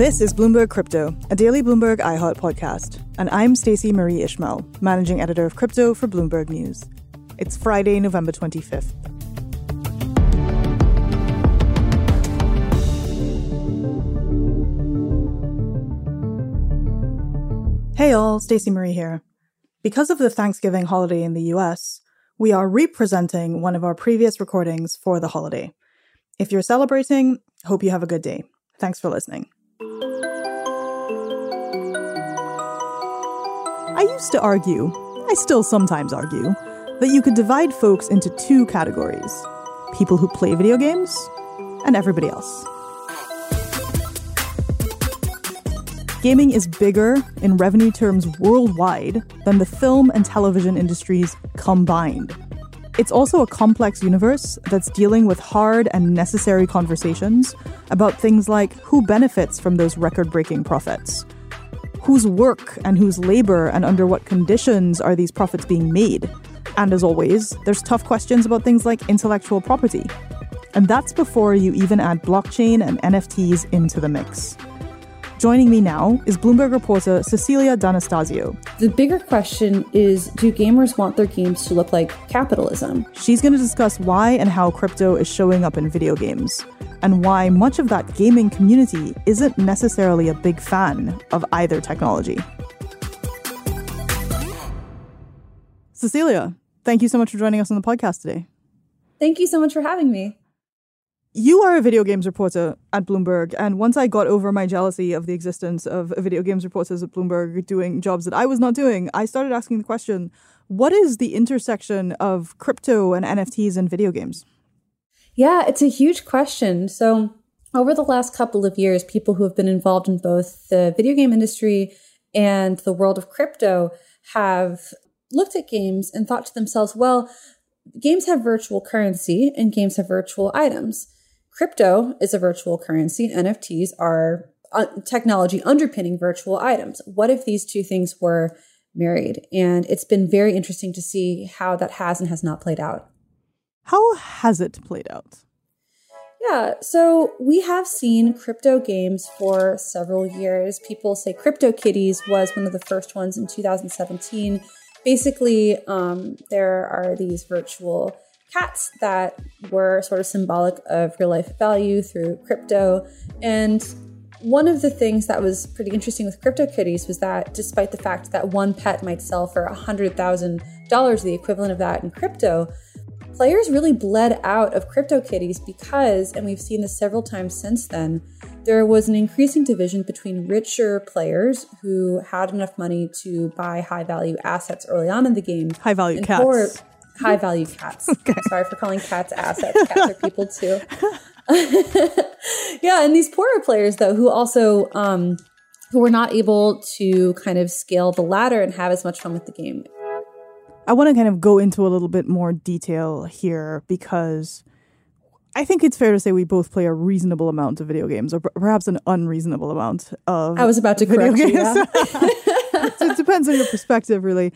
This is Bloomberg Crypto, a daily Bloomberg iHeart podcast, and I'm Stacey Marie Ishmael, managing editor of crypto for Bloomberg News. It's Friday, November 25th. Hey all, Stacey Marie here. Because of the Thanksgiving holiday in the US, we are representing one of our previous recordings for the holiday. If you're celebrating, hope you have a good day. Thanks for listening. I used to argue, I still sometimes argue, that you could divide folks into two categories people who play video games and everybody else. Gaming is bigger in revenue terms worldwide than the film and television industries combined. It's also a complex universe that's dealing with hard and necessary conversations about things like who benefits from those record breaking profits whose work and whose labor and under what conditions are these profits being made? And as always, there's tough questions about things like intellectual property. And that's before you even add blockchain and NFTs into the mix. Joining me now is Bloomberg reporter Cecilia D'Anastasio. The bigger question is do gamers want their games to look like capitalism? She's going to discuss why and how crypto is showing up in video games, and why much of that gaming community isn't necessarily a big fan of either technology. Cecilia, thank you so much for joining us on the podcast today. Thank you so much for having me you are a video games reporter at Bloomberg, and once I got over my jealousy of the existence of video games reporters at Bloomberg doing jobs that I was not doing, I started asking the question what is the intersection of crypto and NFTs and video games? Yeah, it's a huge question. So, over the last couple of years, people who have been involved in both the video game industry and the world of crypto have looked at games and thought to themselves, well, games have virtual currency and games have virtual items. Crypto is a virtual currency. and NFTs are uh, technology underpinning virtual items. What if these two things were married? And it's been very interesting to see how that has and has not played out. How has it played out? Yeah, so we have seen crypto games for several years. People say CryptoKitties was one of the first ones in 2017. Basically, um, there are these virtual cats that were sort of symbolic of real life value through crypto. And one of the things that was pretty interesting with CryptoKitties was that despite the fact that one pet might sell for $100,000, the equivalent of that in crypto, players really bled out of CryptoKitties because, and we've seen this several times since then, there was an increasing division between richer players who had enough money to buy high value assets early on in the game. High value cats. Poor, high value cats. Okay. Sorry for calling cats assets. Cats are people too. yeah, and these poorer players though, who also um, who were not able to kind of scale the ladder and have as much fun with the game. I want to kind of go into a little bit more detail here because I think it's fair to say we both play a reasonable amount of video games, or perhaps an unreasonable amount of. I was about to video games. You, yeah. it depends on your perspective, really.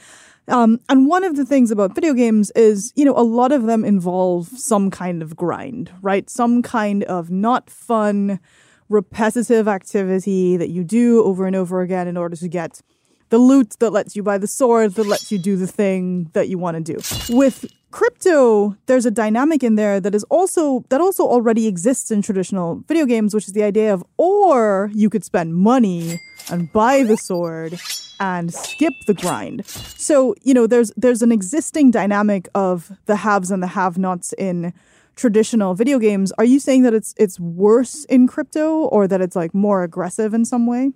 Um, and one of the things about video games is, you know, a lot of them involve some kind of grind, right? Some kind of not fun, repetitive activity that you do over and over again in order to get the loot that lets you buy the sword that lets you do the thing that you want to do. With crypto, there's a dynamic in there that is also that also already exists in traditional video games, which is the idea of or you could spend money and buy the sword and skip the grind. So, you know, there's there's an existing dynamic of the haves and the have-nots in traditional video games. Are you saying that it's it's worse in crypto or that it's like more aggressive in some way?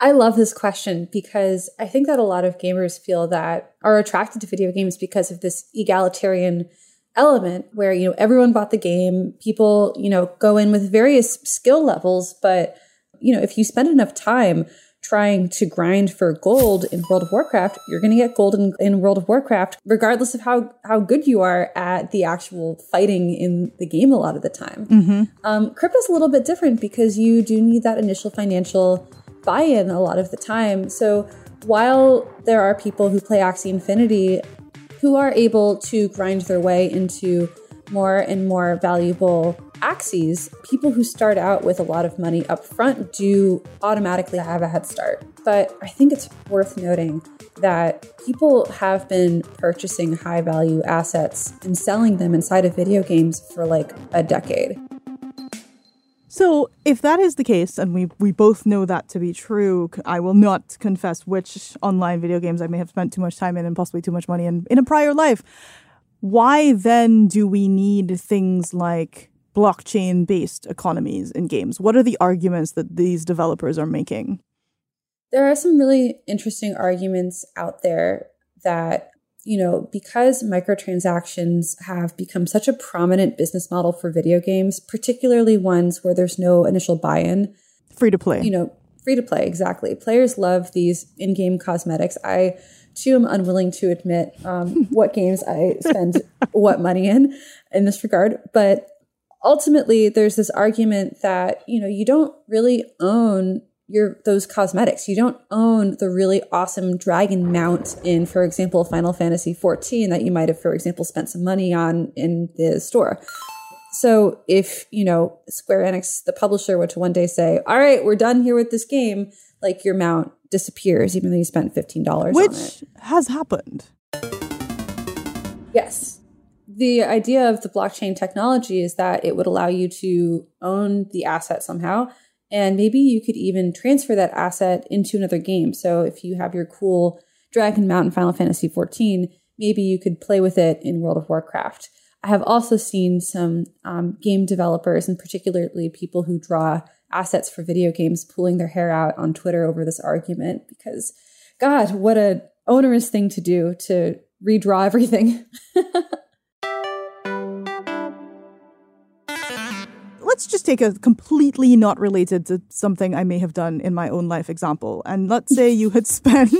I love this question because I think that a lot of gamers feel that are attracted to video games because of this egalitarian element where, you know, everyone bought the game, people, you know, go in with various skill levels, but, you know, if you spend enough time trying to grind for gold in World of Warcraft, you're going to get gold in, in, World of Warcraft, regardless of how, how good you are at the actual fighting in the game a lot of the time. Mm-hmm. Um, crypto's a little bit different because you do need that initial financial buy in a lot of the time. So while there are people who play Axie Infinity who are able to grind their way into more and more valuable Axies, people who start out with a lot of money up front do automatically have a head start. But I think it's worth noting that people have been purchasing high value assets and selling them inside of video games for like a decade. So, if that is the case, and we, we both know that to be true, I will not confess which online video games I may have spent too much time in and possibly too much money in in a prior life. Why then do we need things like blockchain based economies in games? What are the arguments that these developers are making? There are some really interesting arguments out there that you know, because microtransactions have become such a prominent business model for video games, particularly ones where there's no initial buy in, free to play. You know, free to play, exactly. Players love these in game cosmetics. I, too, am unwilling to admit um, what games I spend what money in in this regard. But ultimately, there's this argument that, you know, you don't really own your those cosmetics. You don't own the really awesome dragon mount in, for example, Final Fantasy XIV that you might have, for example, spent some money on in the store. So if, you know, Square Enix, the publisher, were to one day say, all right, we're done here with this game, like your mount disappears, even though you spent $15 Which has happened. Yes. The idea of the blockchain technology is that it would allow you to own the asset somehow and maybe you could even transfer that asset into another game. So if you have your cool Dragon Mountain Final Fantasy XIV, maybe you could play with it in World of Warcraft. I have also seen some um, game developers, and particularly people who draw assets for video games, pulling their hair out on Twitter over this argument because, God, what a onerous thing to do to redraw everything. let's just take a completely not related to something I may have done in my own life example. And let's say you had spent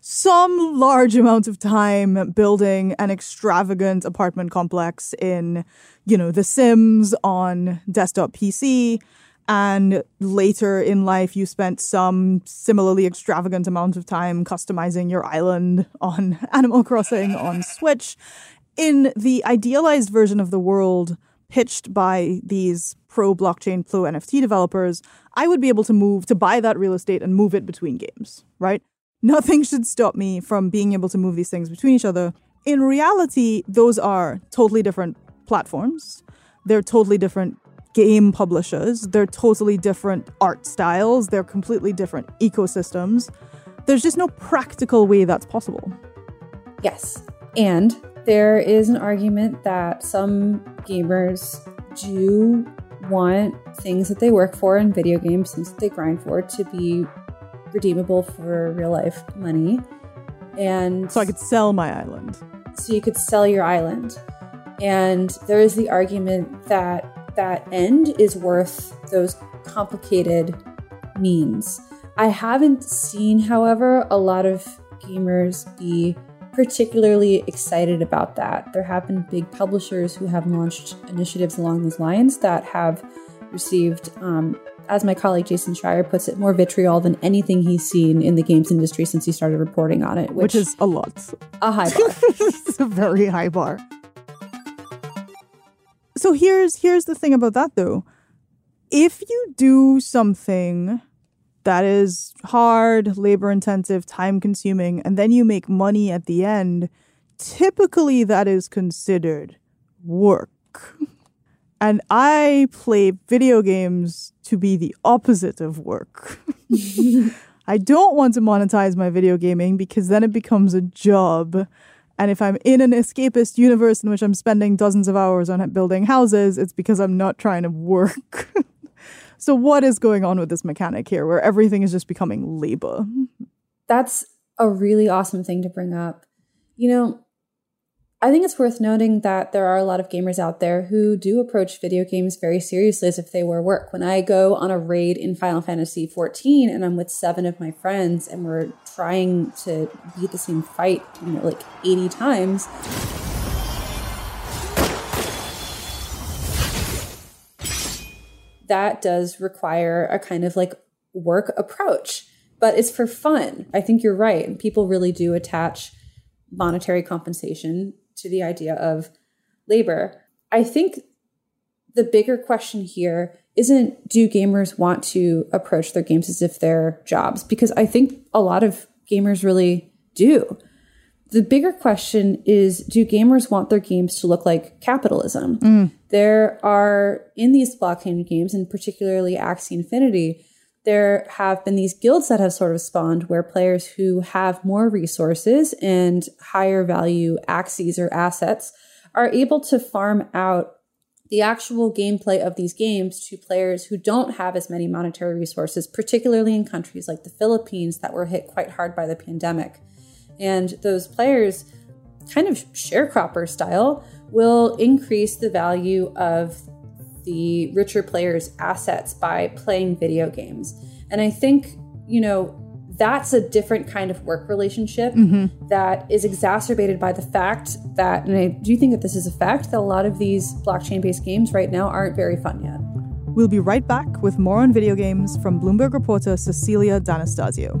some large amount of time building an extravagant apartment complex in, you know, The Sims on desktop PC. And later in life, you spent some similarly extravagant amount of time customizing your island on Animal Crossing on Switch. In the idealized version of the world, pitched by these pro blockchain, pro NFT developers, I would be able to move to buy that real estate and move it between games, right? Nothing should stop me from being able to move these things between each other. In reality, those are totally different platforms. They're totally different game publishers. They're totally different art styles. They're completely different ecosystems. There's just no practical way that's possible. Yes. And there is an argument that some gamers do want things that they work for in video games, things that they grind for, to be redeemable for real life money. And so I could sell my island. So you could sell your island. And there is the argument that that end is worth those complicated means. I haven't seen, however, a lot of gamers be particularly excited about that. There have been big publishers who have launched initiatives along these lines that have received, um, as my colleague Jason Schreier puts it, more vitriol than anything he's seen in the games industry since he started reporting on it, which, which is a lot. A high bar. it's a very high bar. So here's here's the thing about that though. If you do something that is hard, labor intensive, time consuming, and then you make money at the end, typically that is considered work. And I play video games to be the opposite of work. I don't want to monetize my video gaming because then it becomes a job. And if I'm in an escapist universe in which I'm spending dozens of hours on building houses, it's because I'm not trying to work. So, what is going on with this mechanic here where everything is just becoming labor? That's a really awesome thing to bring up. You know, I think it's worth noting that there are a lot of gamers out there who do approach video games very seriously as if they were work. When I go on a raid in Final Fantasy XIV and I'm with seven of my friends and we're trying to beat the same fight, you know, like 80 times. That does require a kind of like work approach, but it's for fun. I think you're right. People really do attach monetary compensation to the idea of labor. I think the bigger question here isn't do gamers want to approach their games as if they're jobs? Because I think a lot of gamers really do. The bigger question is do gamers want their games to look like capitalism? Mm. There are, in these blockchain games, and particularly Axie Infinity, there have been these guilds that have sort of spawned where players who have more resources and higher value Axies or assets are able to farm out the actual gameplay of these games to players who don't have as many monetary resources, particularly in countries like the Philippines that were hit quite hard by the pandemic. And those players, kind of sharecropper style, will increase the value of the richer players' assets by playing video games. And I think, you know, that's a different kind of work relationship mm-hmm. that is exacerbated by the fact that, and I do think that this is a fact, that a lot of these blockchain based games right now aren't very fun yet. We'll be right back with more on video games from Bloomberg reporter Cecilia D'Anastasio.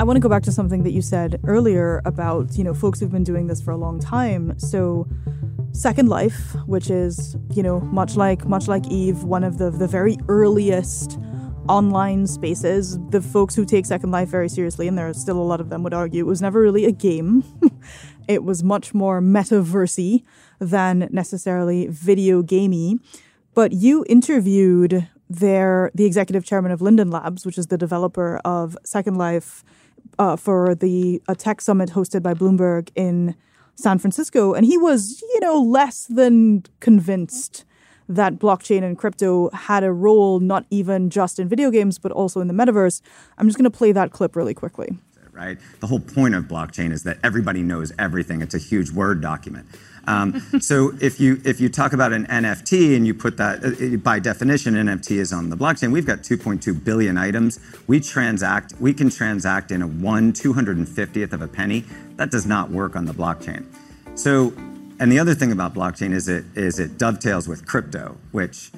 I want to go back to something that you said earlier about, you know, folks who've been doing this for a long time. So Second Life, which is, you know, much like much like Eve, one of the the very earliest online spaces. The folks who take Second Life very seriously, and there are still a lot of them, would argue it was never really a game. it was much more metaversy than necessarily video gamey. But you interviewed their the executive chairman of Linden Labs, which is the developer of Second Life uh, for the a tech summit hosted by Bloomberg in San Francisco, and he was, you know, less than convinced that blockchain and crypto had a role not even just in video games but also in the metaverse. I'm just going to play that clip really quickly. Right. The whole point of blockchain is that everybody knows everything. It's a huge word document. Um, so if you if you talk about an NFT and you put that uh, by definition, NFT is on the blockchain. We've got 2.2 billion items. We transact. We can transact in a one 250th of a penny. That does not work on the blockchain. So, and the other thing about blockchain is it is it dovetails with crypto, which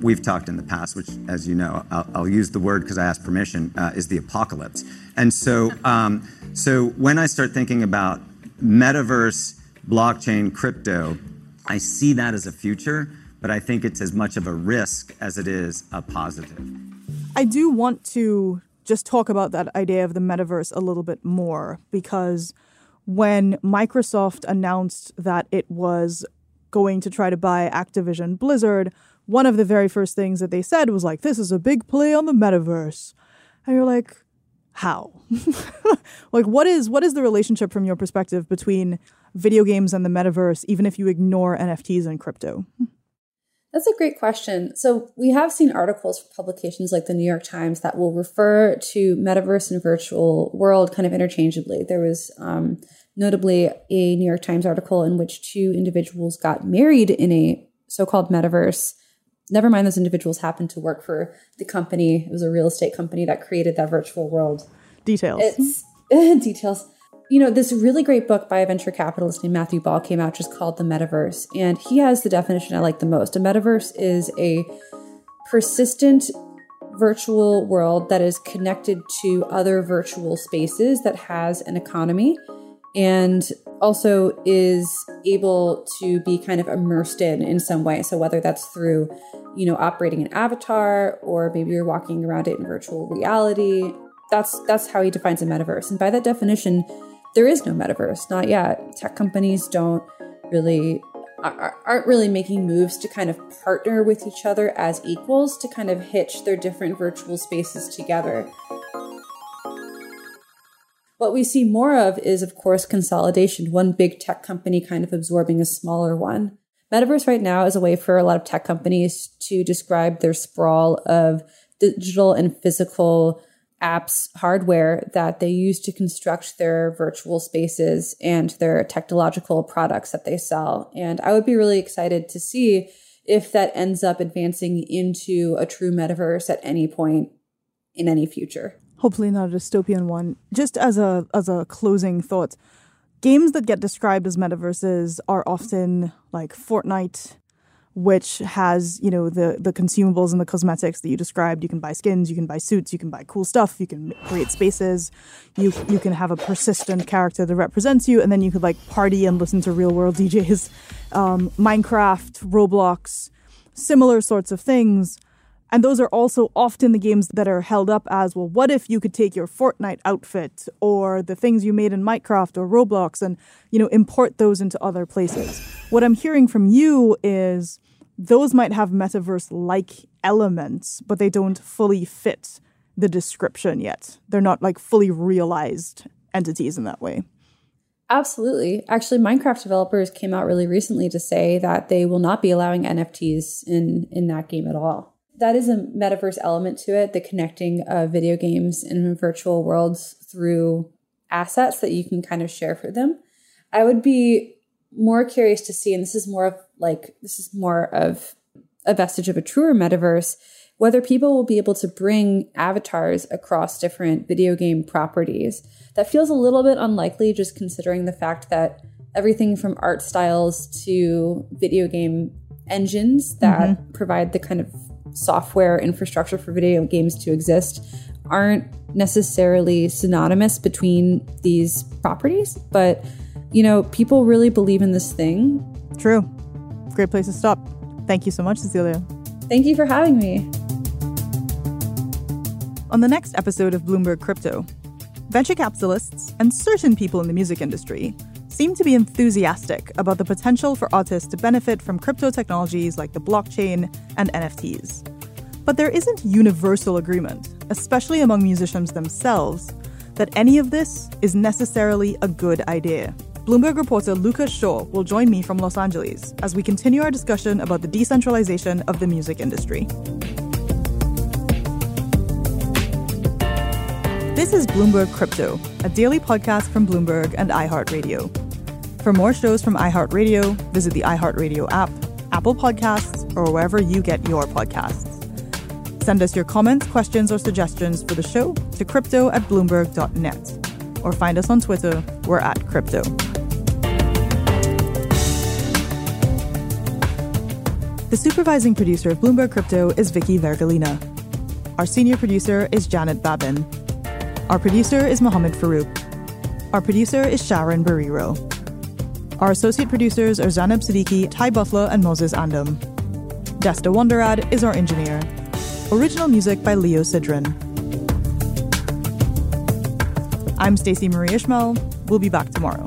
we've talked in the past, which, as you know, I'll, use the word because I asked permission, uh, is the apocalypse. And so, um, so when I start thinking about metaverse blockchain, crypto, I see that as a future, but I think it's as much of a risk as it is a positive. I do want to just talk about that idea of the metaverse a little bit more because when Microsoft announced that it was going to try to buy Activision Blizzard, one of the very first things that they said was like, this is a big play on the metaverse. And you're like, how? like what is what is the relationship from your perspective between video games and the metaverse, even if you ignore NFTs and crypto? That's a great question. So, we have seen articles from publications like the New York Times that will refer to metaverse and virtual world kind of interchangeably. There was um, notably a New York Times article in which two individuals got married in a so called metaverse. Never mind, those individuals happened to work for the company. It was a real estate company that created that virtual world. Details. It's details you know, this really great book by a venture capitalist named Matthew Ball came out just called The Metaverse. And he has the definition I like the most. A metaverse is a persistent virtual world that is connected to other virtual spaces that has an economy and also is able to be kind of immersed in in some way. So whether that's through, you know, operating an avatar or maybe you're walking around it in virtual reality, that's that's how he defines a metaverse. And by that definition, there is no metaverse, not yet. Tech companies don't really aren't really making moves to kind of partner with each other as equals to kind of hitch their different virtual spaces together. What we see more of is, of course, consolidation, one big tech company kind of absorbing a smaller one. Metaverse right now is a way for a lot of tech companies to describe their sprawl of digital and physical apps hardware that they use to construct their virtual spaces and their technological products that they sell. And I would be really excited to see if that ends up advancing into a true metaverse at any point in any future hopefully not a dystopian one. Just as a as a closing thought, games that get described as metaverses are often like Fortnite, which has you know the the consumables and the cosmetics that you described. You can buy skins, you can buy suits, you can buy cool stuff, you can create spaces, you you can have a persistent character that represents you, and then you could like party and listen to real world DJs. Um, Minecraft, Roblox, similar sorts of things and those are also often the games that are held up as well, what if you could take your Fortnite outfit or the things you made in Minecraft or Roblox and, you know, import those into other places? What I'm hearing from you is those might have metaverse like elements, but they don't fully fit the description yet. They're not like fully realized entities in that way. Absolutely. Actually, Minecraft developers came out really recently to say that they will not be allowing NFTs in in that game at all that is a metaverse element to it, the connecting of video games and virtual worlds through assets that you can kind of share for them. I would be more curious to see, and this is more of like, this is more of a vestige of a truer metaverse, whether people will be able to bring avatars across different video game properties. That feels a little bit unlikely, just considering the fact that everything from art styles to video game engines that mm-hmm. provide the kind of software infrastructure for video games to exist aren't necessarily synonymous between these properties, but you know, people really believe in this thing. True. Great place to stop. Thank you so much, Cecilia. Thank you for having me. On the next episode of Bloomberg Crypto, venture capitalists and certain people in the music industry seem to be enthusiastic about the potential for artists to benefit from crypto technologies like the blockchain and NFTs. But there isn't universal agreement, especially among musicians themselves, that any of this is necessarily a good idea. Bloomberg reporter Lucas Shaw will join me from Los Angeles as we continue our discussion about the decentralization of the music industry. This is Bloomberg Crypto, a daily podcast from Bloomberg and iHeartRadio. For more shows from iHeartRadio, visit the iHeartRadio app, Apple Podcasts, or wherever you get your podcasts. Send us your comments, questions, or suggestions for the show to crypto at bloomberg.net. Or find us on Twitter, we're at crypto. The supervising producer of Bloomberg Crypto is Vicky Vergolina. Our senior producer is Janet Babin. Our producer is Mohammed Farouk. Our producer is Sharon Bariro. Our associate producers are Zanab Siddiqui, Ty Butler, and Moses Andam. Desta Wonderad is our engineer. Original music by Leo Sidran. I'm Stacey Marie Ishmael. We'll be back tomorrow.